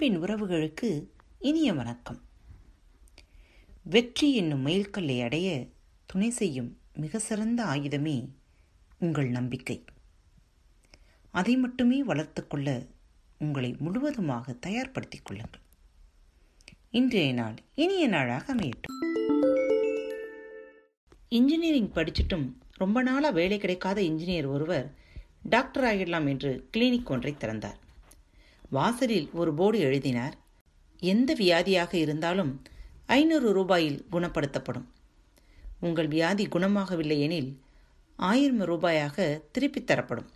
அன்பின் உறவுகளுக்கு இனிய வணக்கம். வெற்றி என்னும் மைல்கல்லை அடைய துணை செய்யும் மிக சிறந்த ஆயுதமே உங்கள் நம்பிக்கை. அதை மட்டுமே வளர்த்துக்கொள்ள உங்களை முழுவதுமாக தயார்படுத்திக் கொள்ளுங்கள். இன்றைய நாள் இனிய நாளாக அமையட்டும். இன்ஜினியரிங் படிச்சிட்டும் ரொம்ப நாளாக வேலை கிடைக்காத இன்ஜினியர் ஒருவர் டாக்டர் ஆகிடலாம் என்று கிளினிக் ஒன்றை திறந்தார். வாசலில் ஒரு போர்டு எழுதினார். எந்த வியாதியாக இருந்தாலும் ஐநூறு ரூபாயில் குணப்படுத்தப்படும். உங்கள் வியாதி குணமாகவில்லை எனில் ஆயிரம் ரூபாயாக திருப்பித் தரப்படும்.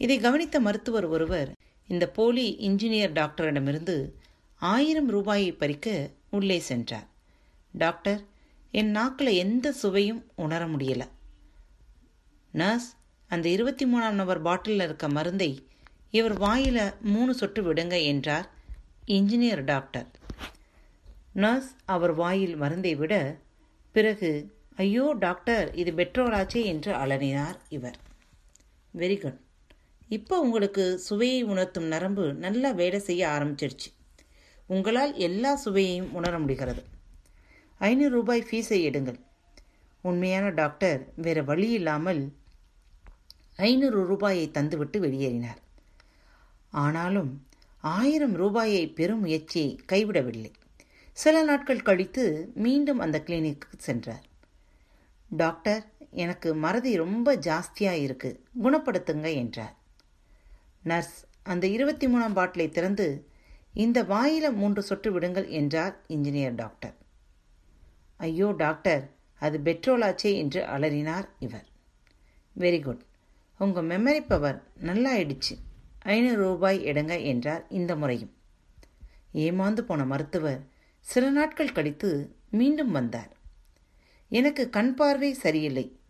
இதை கவனித்த மருத்துவர் ஒருவர் இந்த போலி இன்ஜினியர் டாக்டரிடமிருந்து ஆயிரம் ரூபாயை பறிக்க உள்ளே சென்றார். டாக்டர் என் நாக்கில் எந்த சுவையும் உணர முடியல. நர்ஸ் அந்த இருபத்தி மூணாம் நபர் பாட்டிலில் இருக்க மருந்தை இவர் வாயில மூணு சொட்டு விடுங்க என்றார் இன்ஜினியர் டாக்டர். நர்ஸ் அவர் வாயில் மருந்தை விட பிறகு ஐயோ டாக்டர் இது பெட்ரோலாச்சே என்று அலறினார் இவர். Very good. இப்போ உங்களுக்கு சுவையை உணர்த்தும் நரம்பு நல்லா வேலை செய்ய ஆரம்பிச்சிடுச்சு உங்களால் எல்லா சுவையையும் உணர முடிகிறது. ஐநூறு ரூபாய் ஃபீஸை எடுங்கள். உண்மையான டாக்டர் வேறு வழி இல்லாமல் ஐநூறு ரூபாயை தந்துவிட்டு வெளியேறினார். ஆனாலும் ஆயிரம் ரூபாயை பெரும் முயற்சியை கைவிடவில்லை. சில நாட்கள் கழித்து மீண்டும் அந்த கிளினிக்கு சென்றார். டாக்டர் எனக்கு மறதி ரொம்ப ஜாஸ்தியாக இருக்கு குணப்படுத்துங்க என்றார். நர்ஸ் அந்த இருபத்தி மூணாம் பாட்டிலை திறந்து இந்த வாயில மூன்று சொட்டு விடுங்கள் என்றார் இன்ஜினியர் டாக்டர். ஐயோ டாக்டர் அது பெட்ரோலாச்சே என்று அலறினார் இவர். Very good. உங்கள் மெமரி பவர் நல்லாயிடுச்சு. ஐநூறு ரூபாய் எடுங்க என்றார் இந்த முறையும். ஏமாந்து போன மருத்துவர் சில நாட்கள் கழித்து மீண்டும் வந்தார். எனக்கு கண் பார்வை சரியில்லை.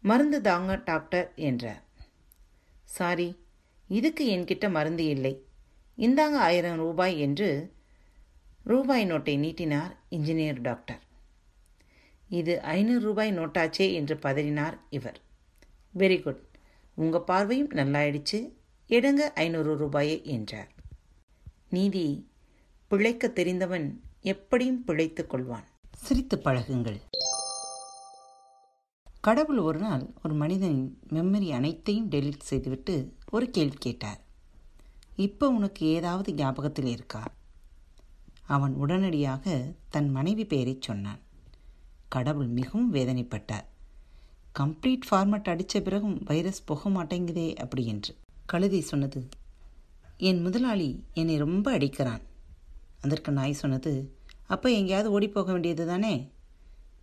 மருந்து தாங்க டாக்டர் என்றார். சாரி இதுக்கு என்கிட்ட மருந்து இல்லை. இந்தாங்க ஆயிரம் ரூபாய் என்று ரூபாய் நோட்டை நீட்டினார் இன்ஜினியர் டாக்டர். இது ஐநூறு ரூபாய் நோட்டாச்சே என்று பதறினார் இவர். Very good. உங்கள் பார்வையும் நல்லாயிடுச்சு. எடுங்க ஐநூறு ரூபாயை என்றார். நீதி பிழைக்க தெரிந்தவன் எப்படியும் பிழைத்துக் கொள்வான். சிரித்து பழகுங்கள். கடவுள் ஒரு நாள் ஒரு மனிதனின் மெமரி அனைத்தையும் டெலீட் செய்துவிட்டு ஒரு கேள்வி கேட்டார். இப்போ உனக்கு ஏதாவது ஞாபகத்தில் இருக்கா? அவன் உடனடியாக தன் மனைவி பெயரை சொன்னான். கடவுள் மிகவும் வேதனைப்பட்டார். கம்ப்ளீட் ஃபார்மட் அடித்த பிறகும் வைரஸ் போக மாட்டேங்குதே அப்படி என்று கழுதை சொன்னது என் முதலாளி என்னை ரொம்ப அடிக்கிறான். அதற்கு நாய் சொன்னது அப்போ எங்கேயாவது ஓடி போக வேண்டியது தானே?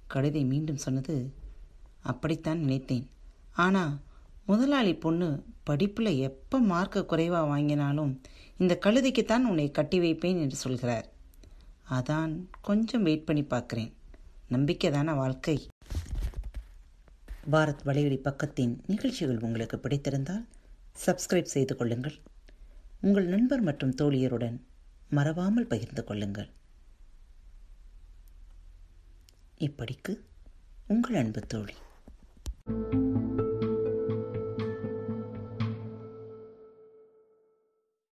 கழுதை மீண்டும் சொன்னது அப்படித்தான் நினைத்தேன். ஆனால் முதலாளி பொண்ணு படிப்பில் எப்போ மார்க்க குறைவாக வாங்கினாலும் இந்த கழுதைக்குத்தான் உன்னை கட்டி வைப்பேன் என்று சொல்கிறார். அதான் கொஞ்சம் வெயிட் பண்ணி பார்க்குறேன். நம்பிக்கைதான வாழ்க்கை? பாரத் வலையொலி பக்கத்தின் நிகழ்ச்சிகள் உங்களுக்கு பிடித்திருந்தால் சப்ஸ்கிரைப் செய்து கொள்ளுங்கள். உங்கள் நண்பர் மற்றும் தோழியருடன் மறவாமல் பகிர்ந்து கொள்ளுங்கள். இப்படிக்கு உங்கள் அன்பு தோழி.